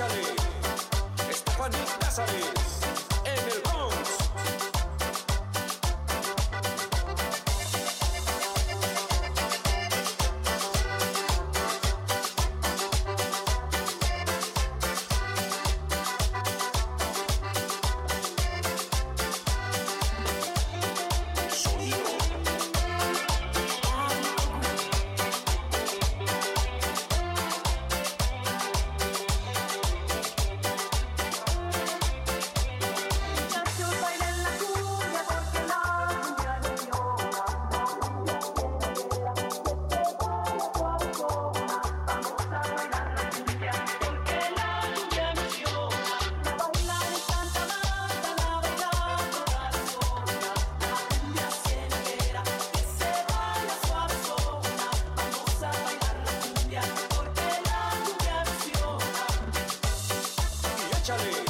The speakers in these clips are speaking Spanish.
자를 naturally.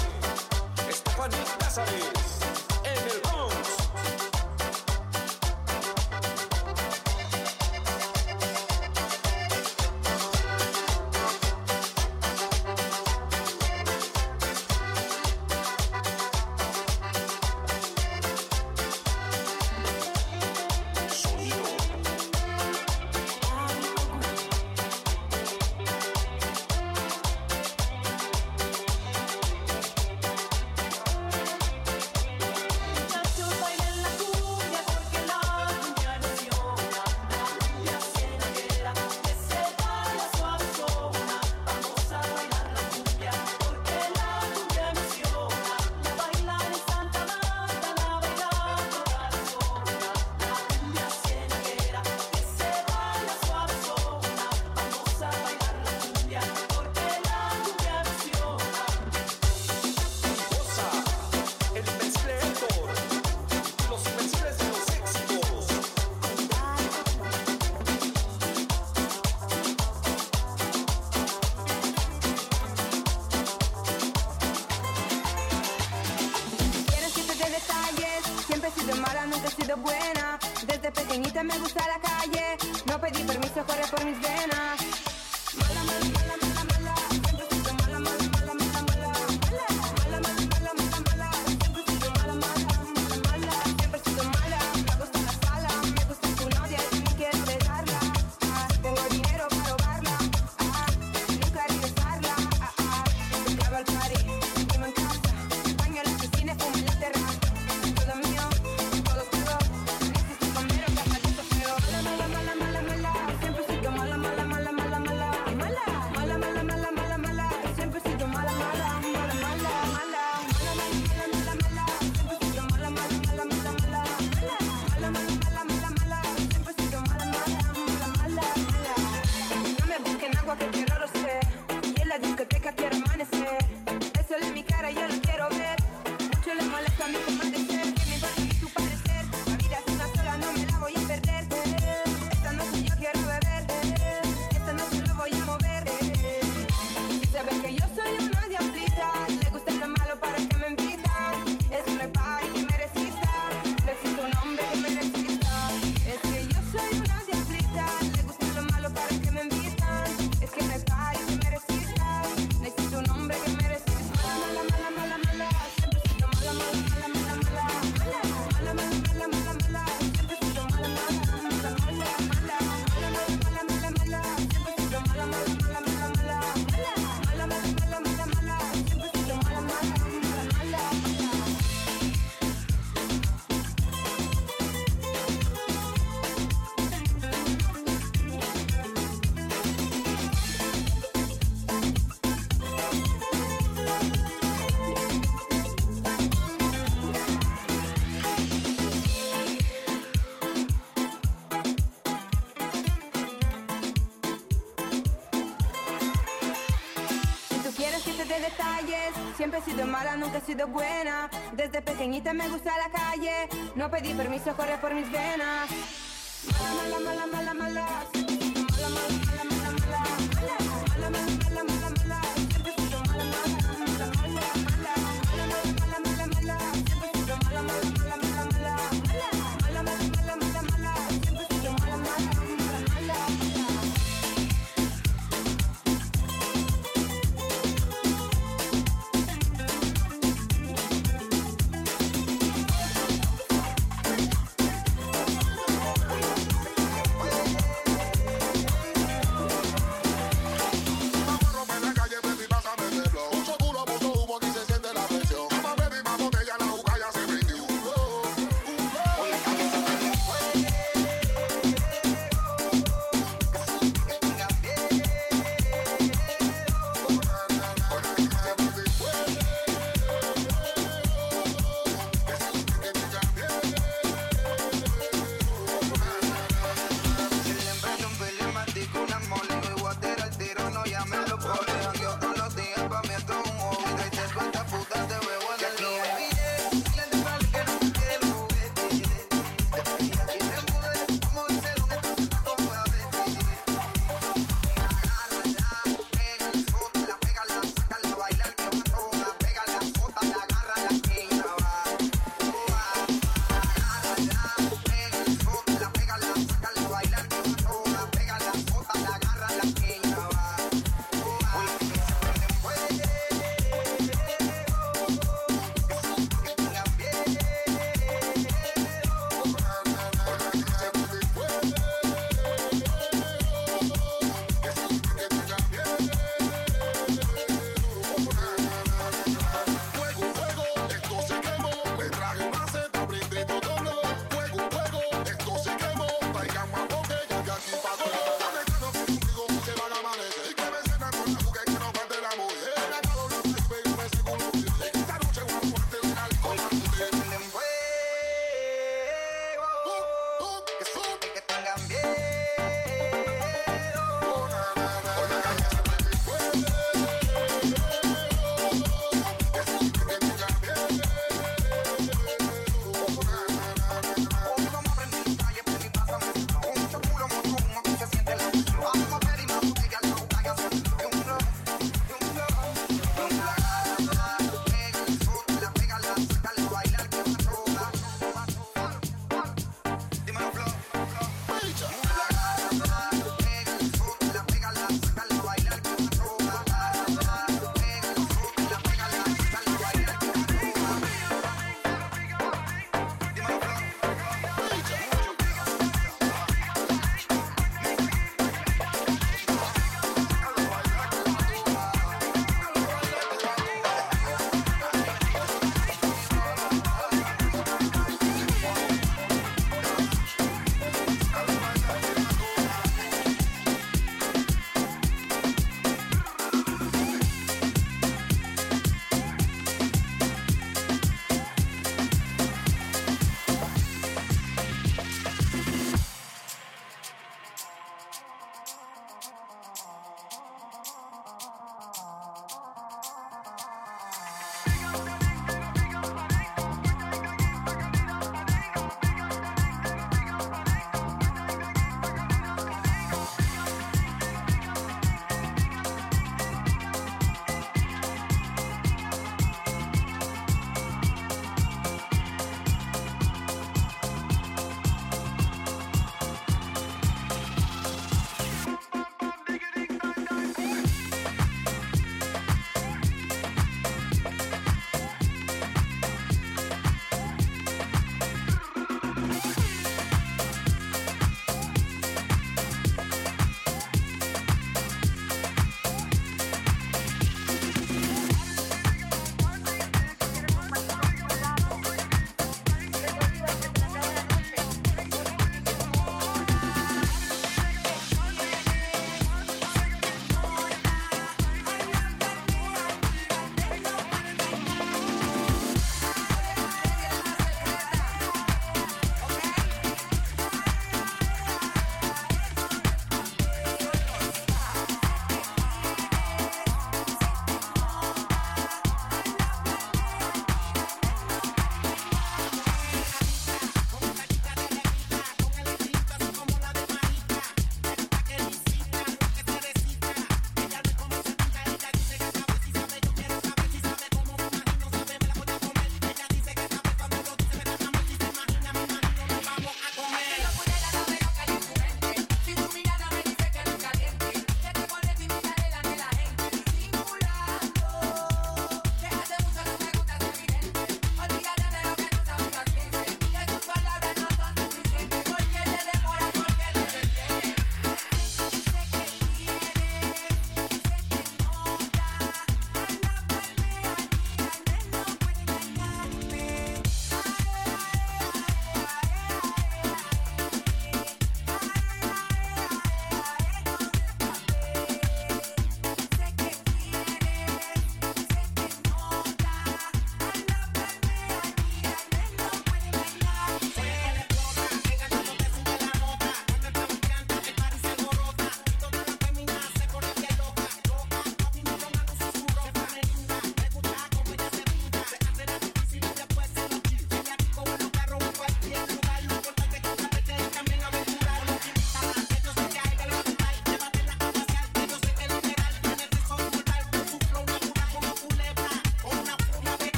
Siempre he sido mala, nunca he sido buena. Desde pequeñita me gusta la calle. No pedí permiso, corre por mis venas.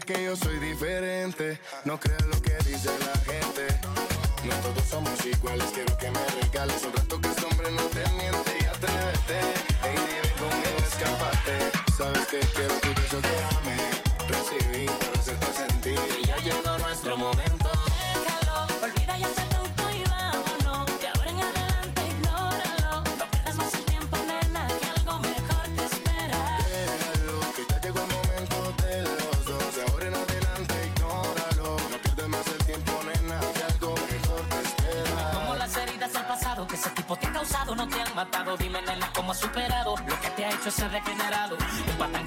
que yo soy diferente. No creas lo que dice la gente. No todos somos iguales, quiero que me regales un rato que este hombre no te miente y atrévete. E hey, dime conmigo, escapate. Sabes que quiero tu beso, déjame recibir para hacerte sentir. Ya llegó nuestro momento superado lo que te ha hecho ser regenerado. Un patán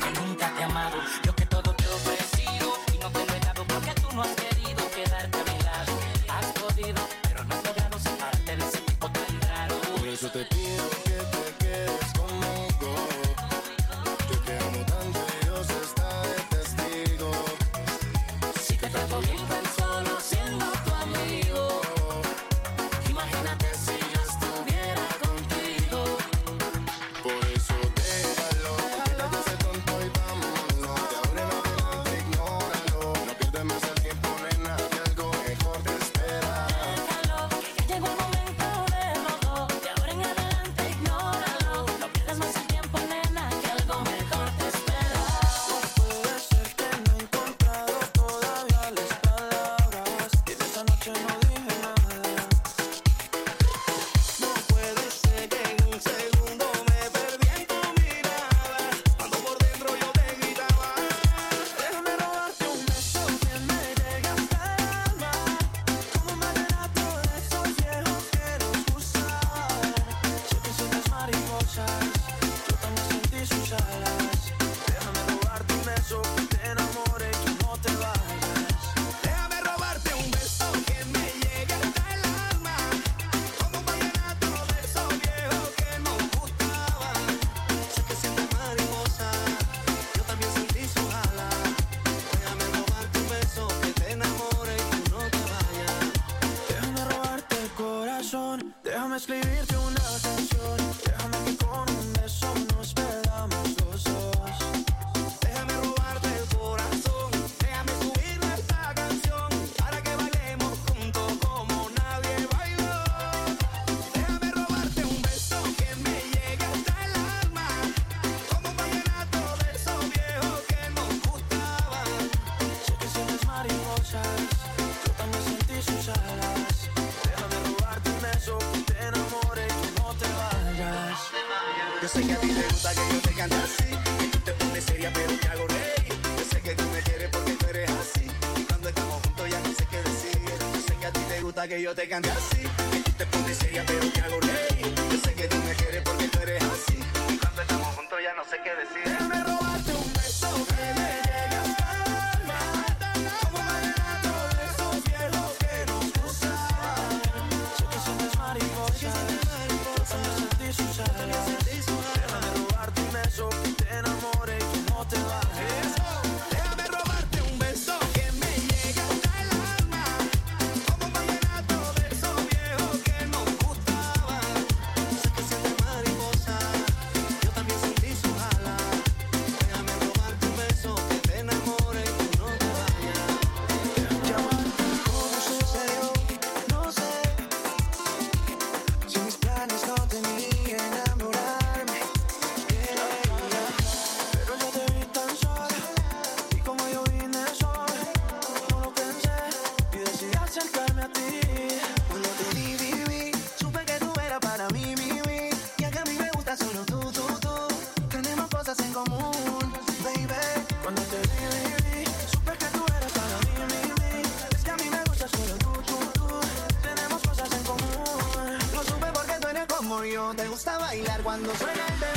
te canta así. Que tú te pones seria, pero te cuando suena el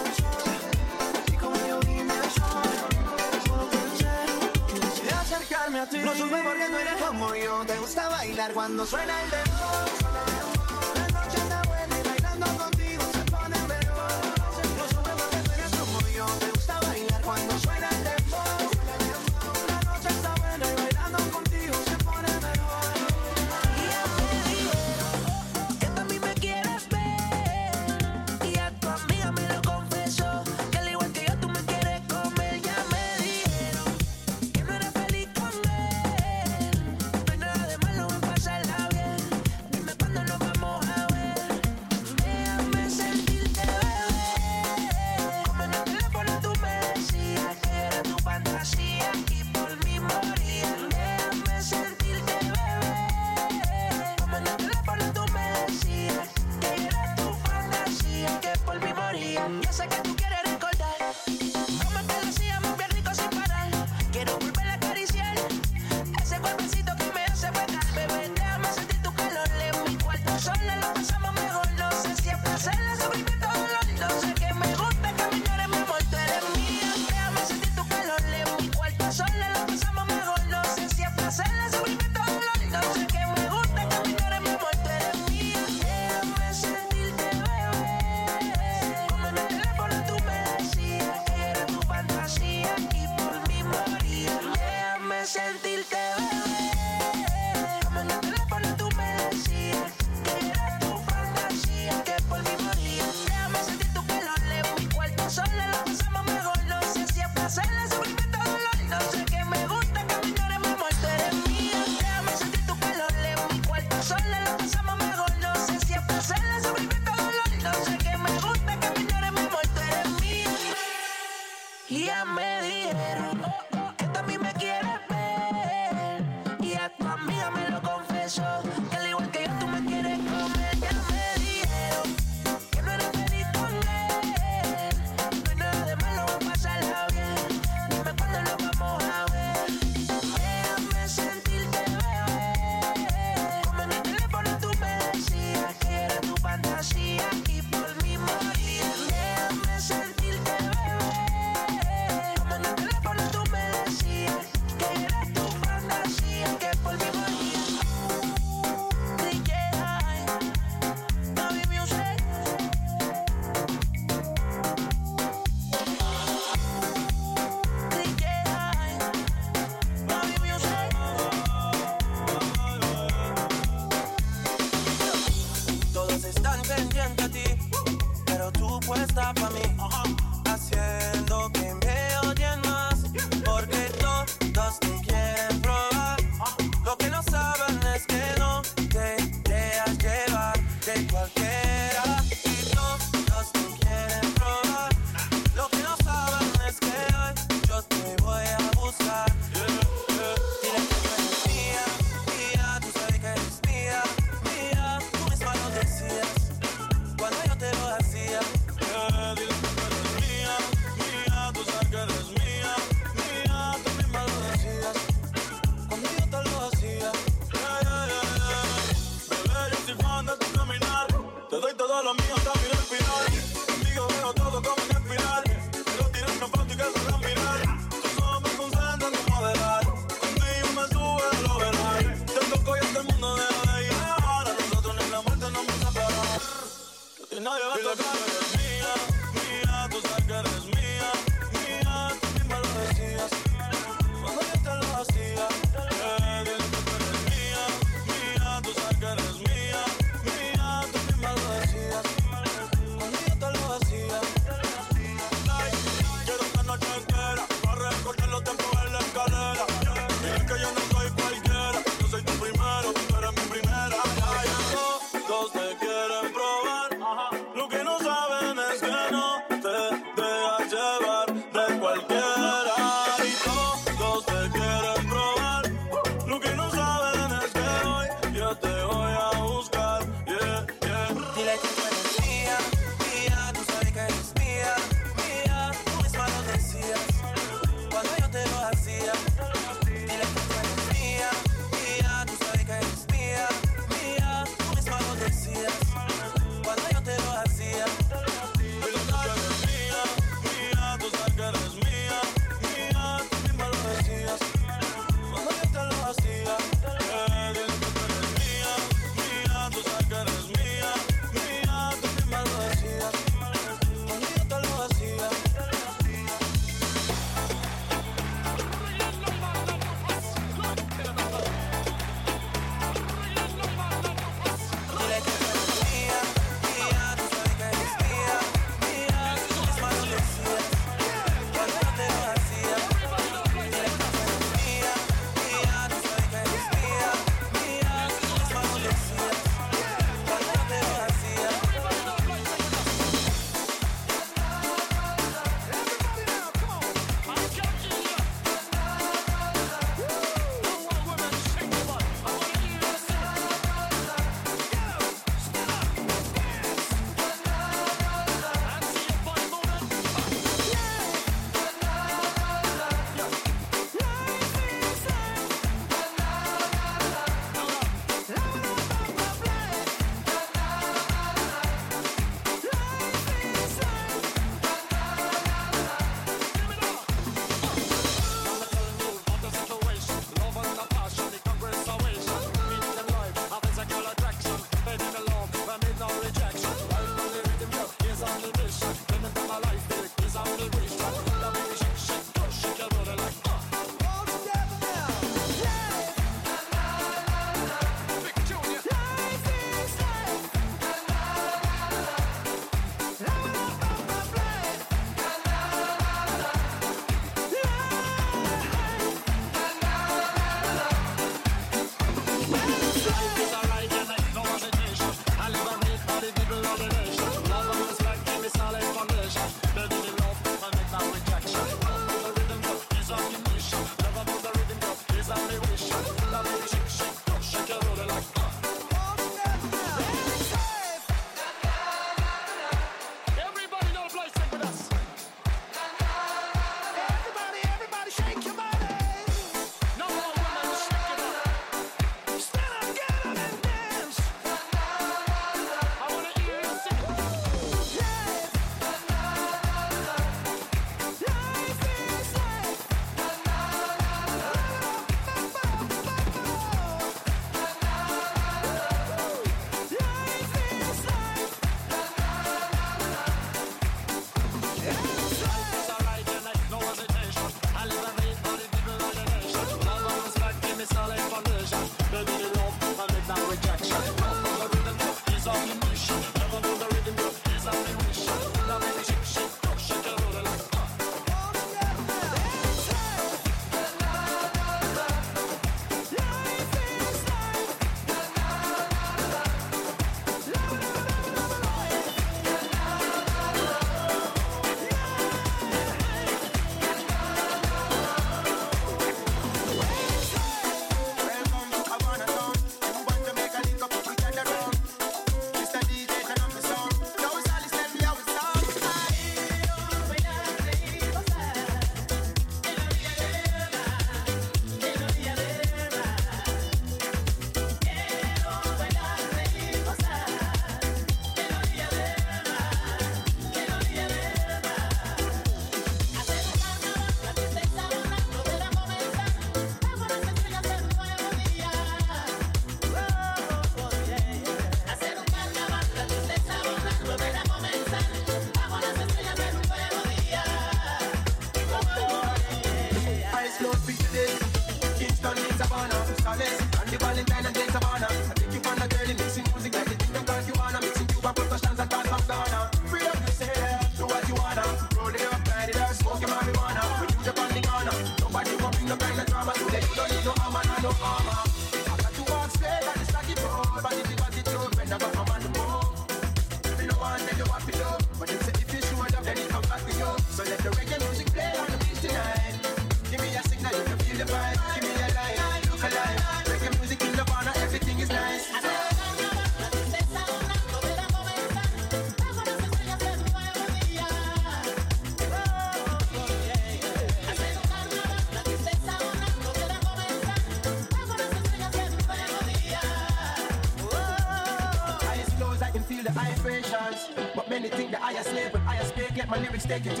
take it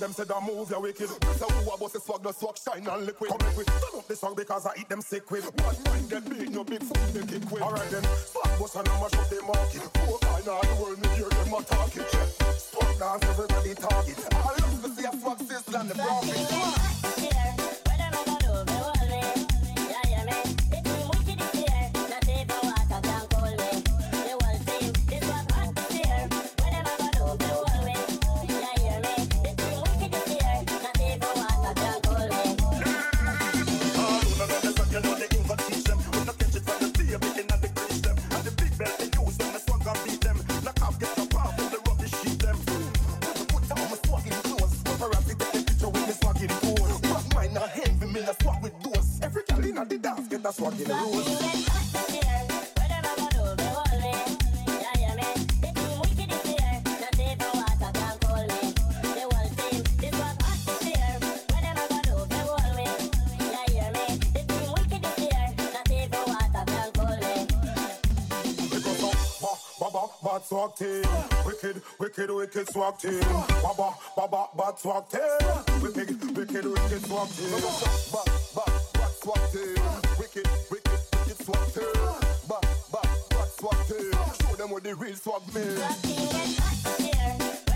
them said I move, your wicked. So who a about the swag, the swag shine and liquid. Come liquid. Turn up the song because I eat them sick with. One mind get beat, no big fool, they kick with. Alright then, swag bust and I'ma shut the market. Four I know the world, me hear them a talking. Swag dance, everybody talking. I love to see a swag sizzle and the profit. swag team. Wicked, wicked, wicked swag team. Baba, baba, bad swag team. Wicked, wicked, wicked swag team. Baba, baba, bad swag team. Wicked, wicked, wicked swag team. Baba, baba, bad swag team. Show them what the real swag means. Swag team and hot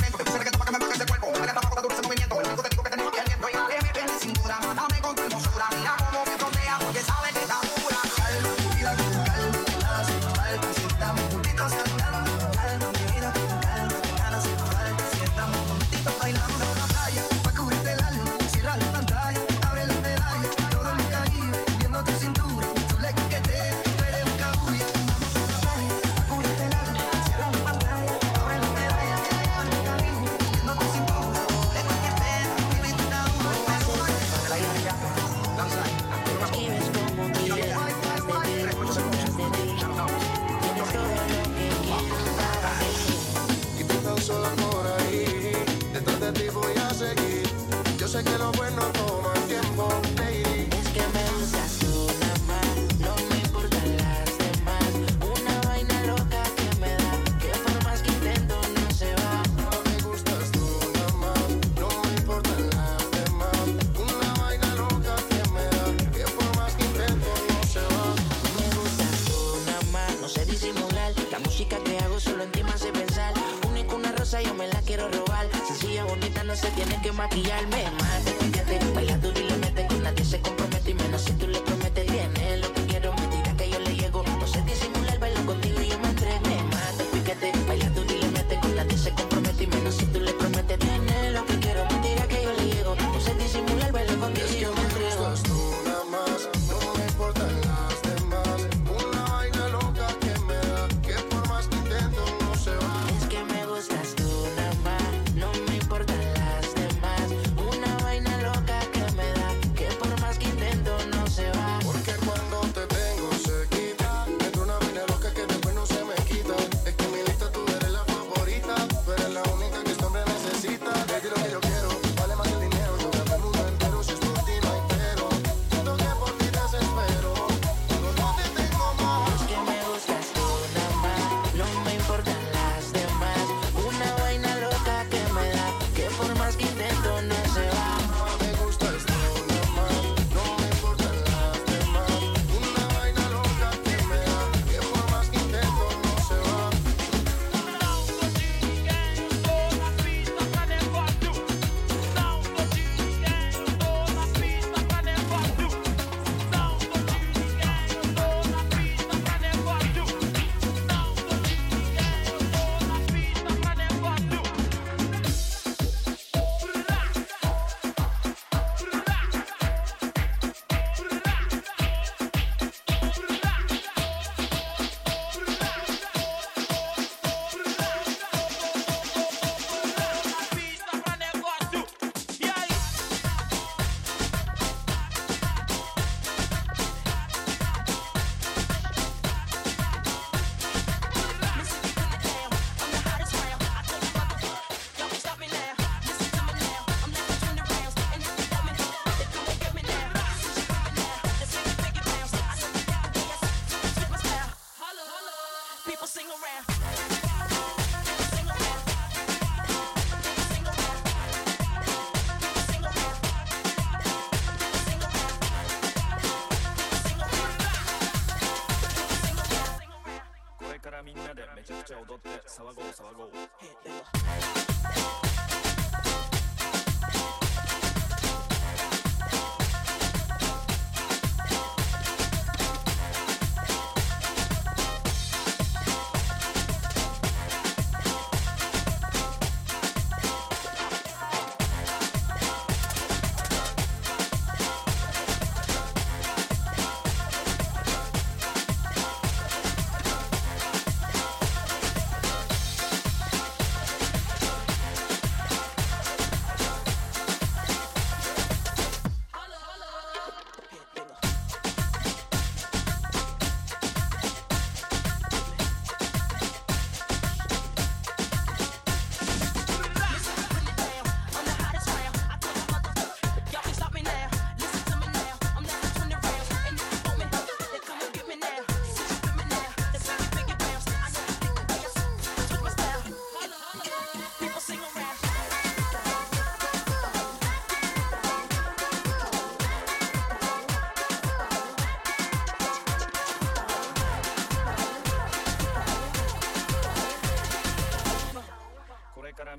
Bailando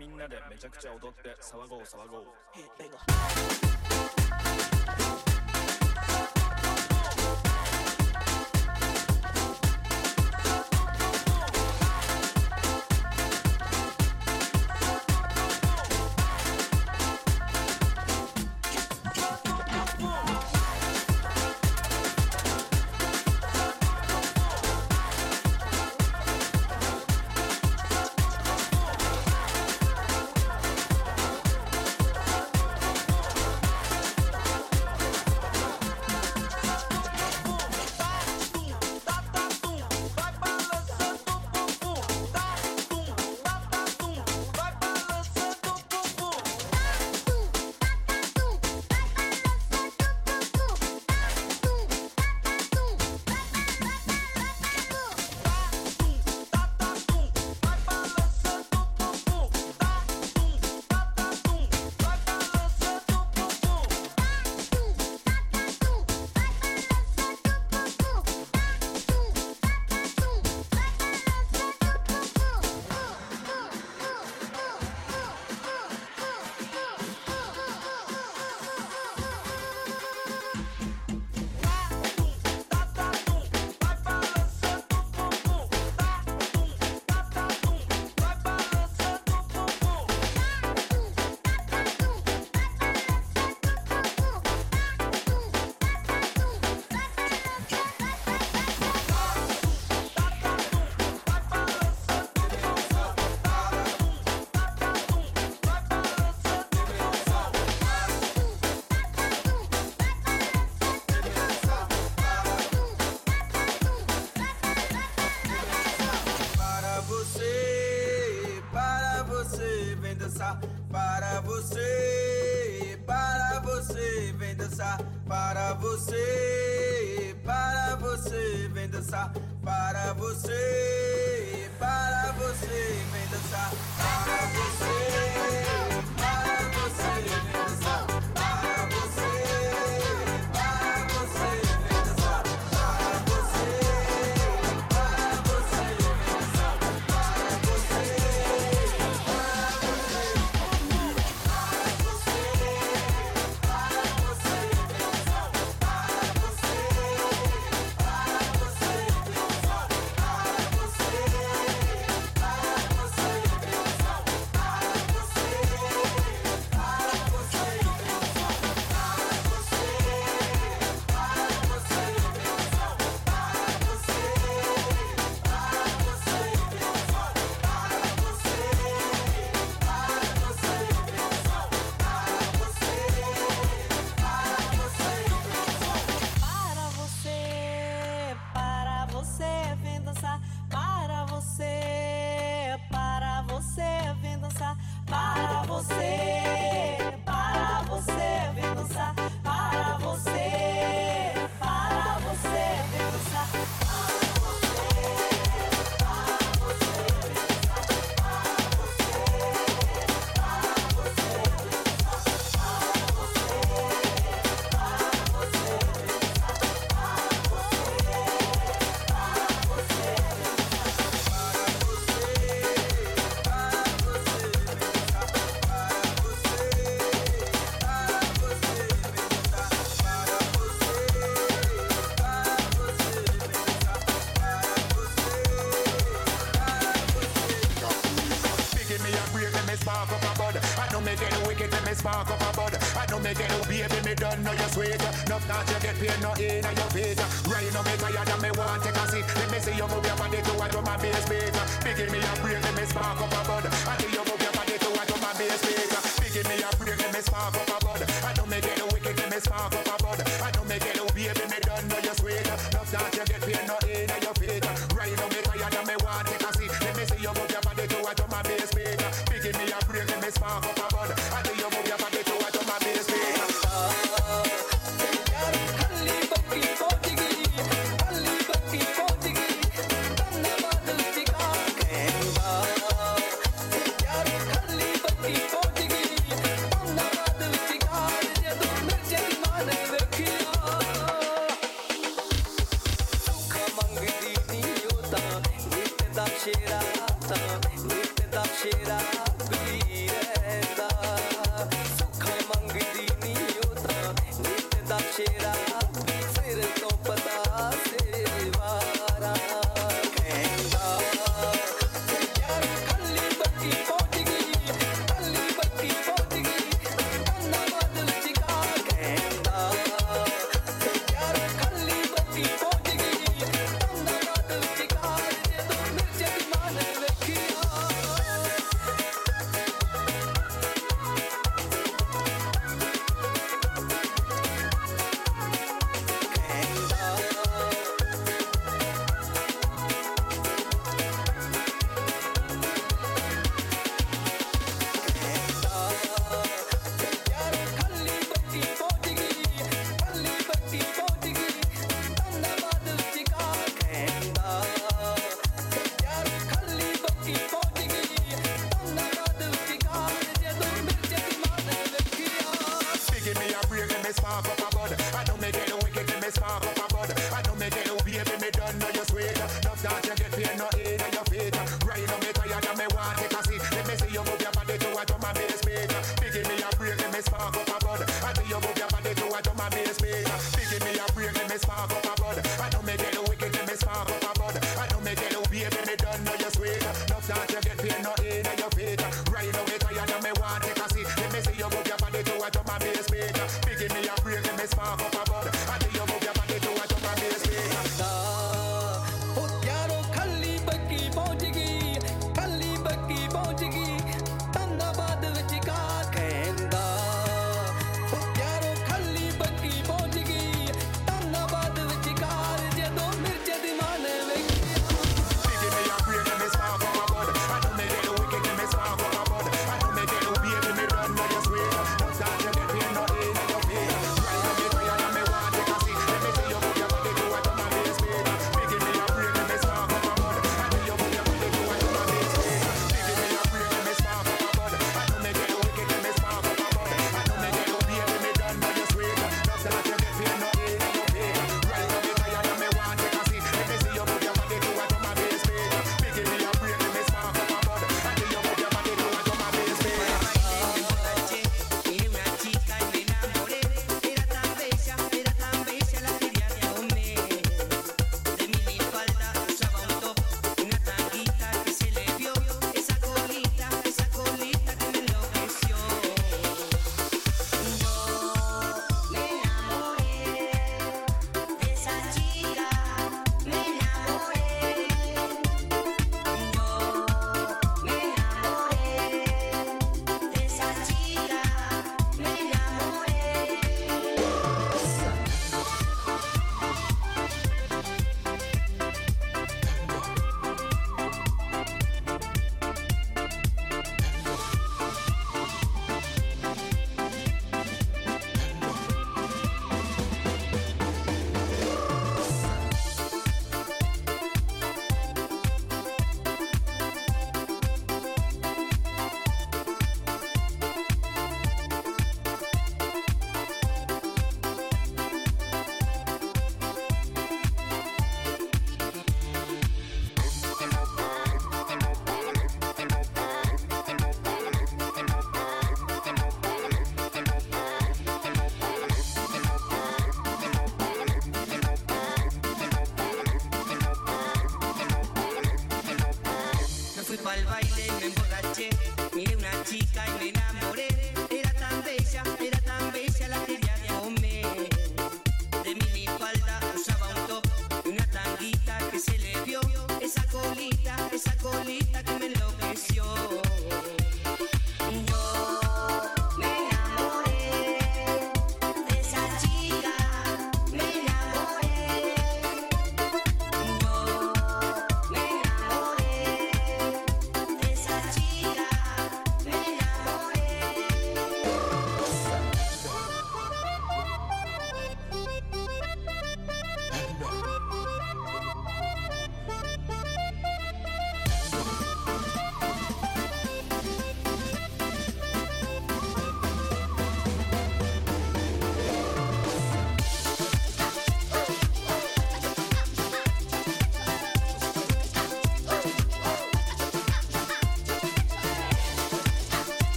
みんなでめちゃくちゃ踊って騒ごう騒ごう。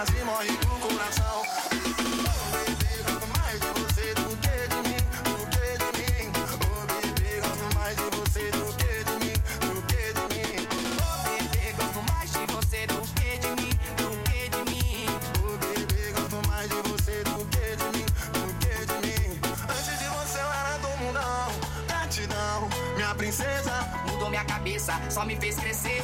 quase morre do coração. Oh, bebê, gosto mais de você do que de mim, do que de mim. Oh, bebê, gosto mais de você do que de mim, do que de mim. Oh, bebê, gosto mais de você do que de mim, do que de mim. Oh, bebê, gosto mais de você do que de mim, do que de mim. Antes de você eu do mundão, gratidão, minha princesa. Mudou minha cabeça, só me fez crescer.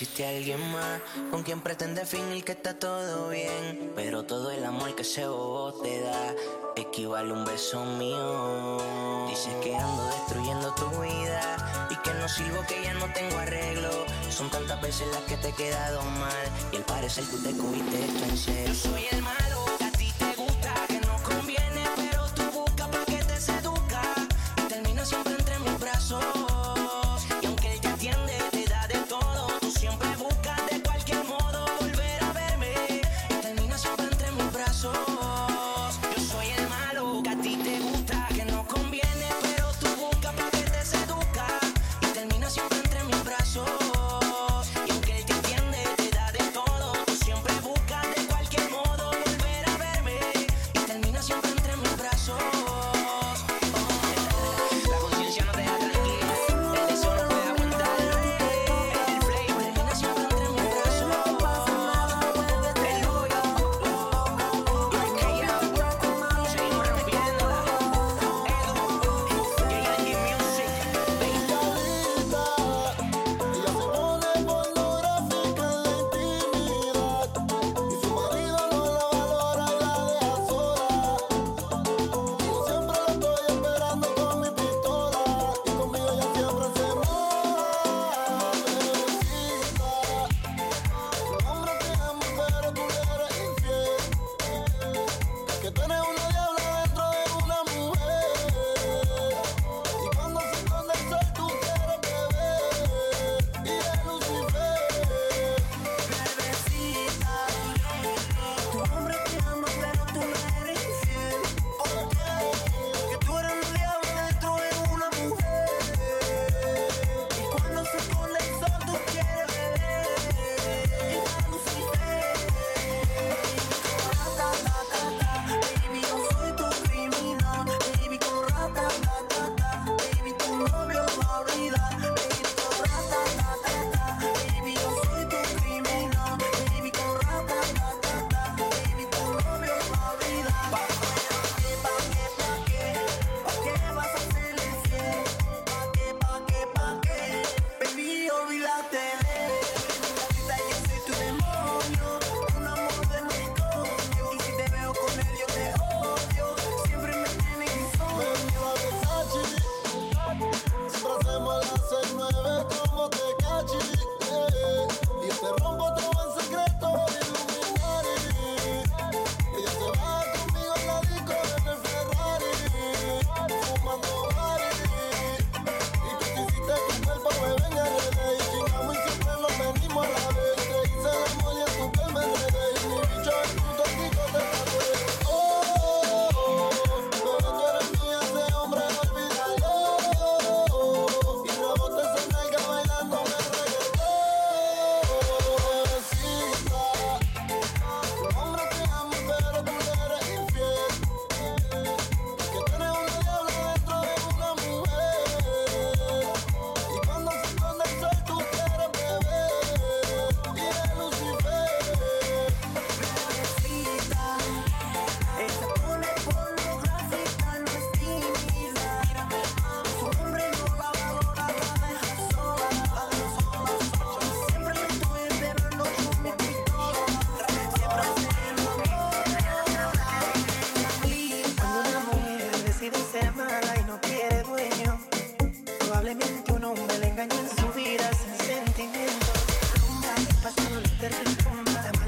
existe alguien más con quien pretende fingir que está todo bien. Pero todo el amor que ese bobo te da equivale a un beso mío. Dices que ando destruyendo tu vida y que no sirvo, que ya no tengo arreglo. Son tantas veces las que te he quedado mal y al parecer tú te cubiste esto en serio. Yo soy el mal. que tú eres know.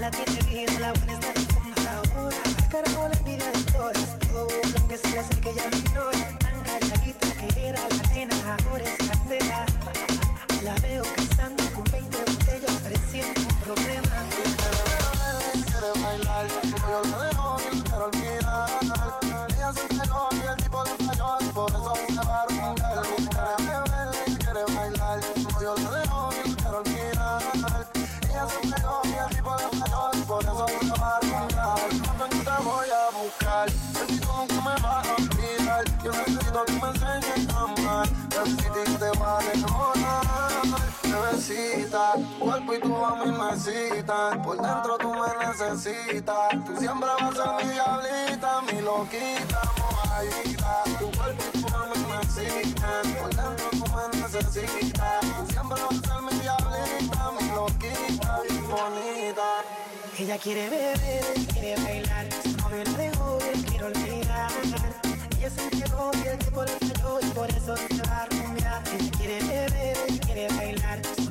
La tiene vida, la buena está difunta. Ahora, carajo, la envidia de todas, todo lo que se le hace que ya me ignora. Tan calladita que era la nena, ahora es candela. Tu cuerpo y tu a mí me excitan. Por dentro tú me necesitas. Tú siempre vas a mi diablita, mi loquita, mojadita. Tu cuerpo y tu a mí me excitan. Por dentro tú me necesitas. Tú siempre vas a mi diablita, mi loquita, mi bonita. Ella quiere beber, quiere bailar, su novio la dejó, él quiere olvidar. Ella se entregó y el tipo le falló y por eso se va a rumbear. Ella quiere beber, quiere bailar,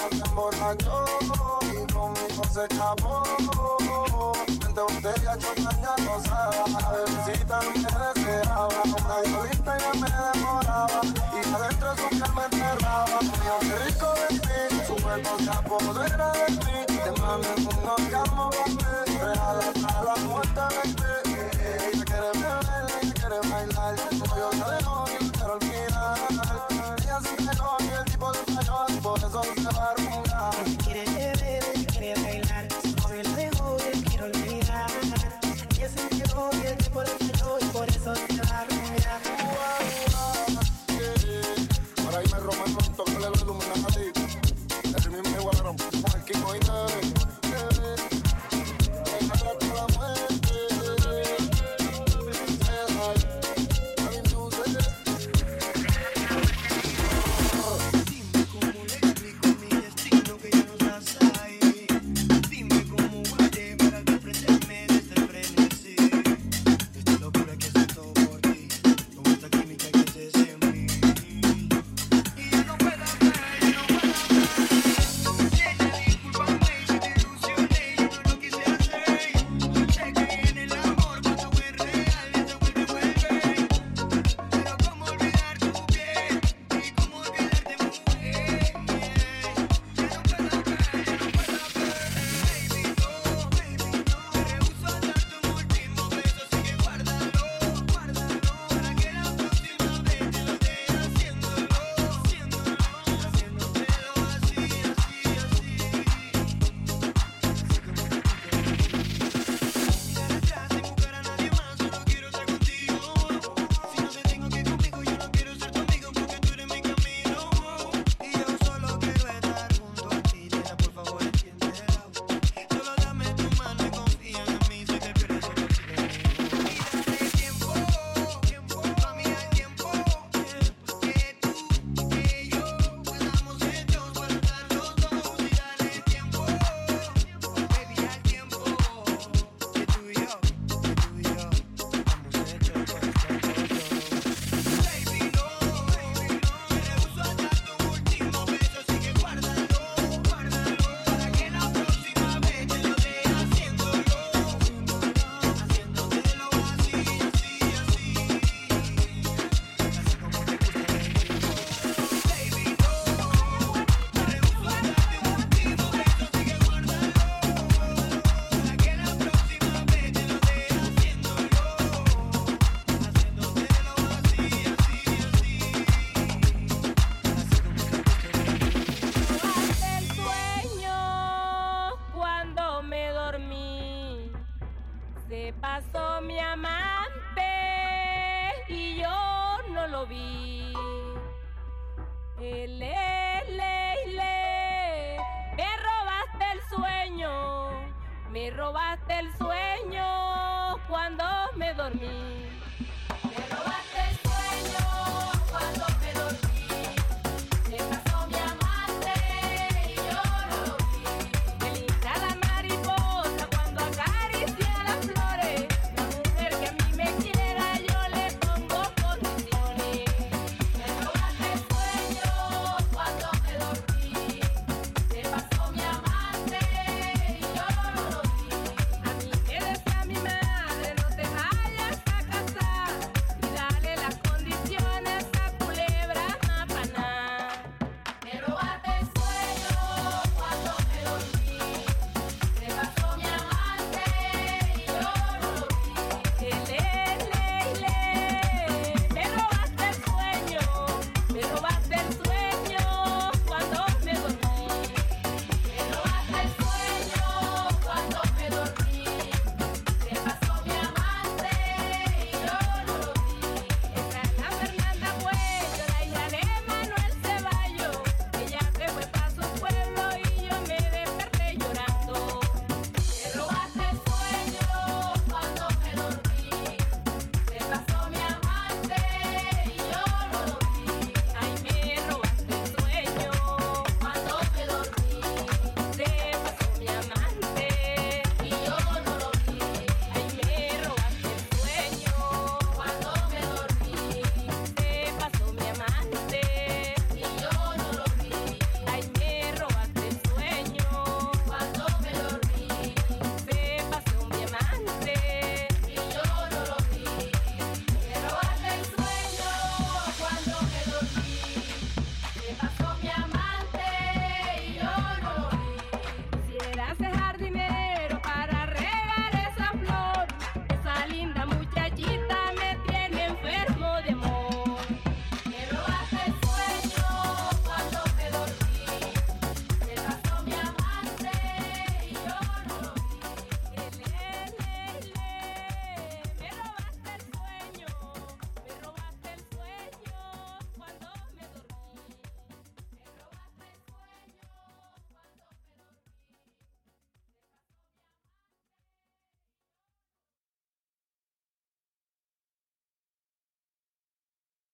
ella se emborrachó y conmigo se escapó. Mente botella, chota, ya lo sabe, la bebecita no me deseaba. Una violita ya me demoraba y adentro su piel me enterraba. Mío, qué rico de ti, su cuerpo se apodera de mí. Te mando en un orgasmo, baby, real hasta la muerte, baby. Ella quiere beber, ella quiere bailar, como yo la dejo y quiero olvidar. Por eso se va a rumbar.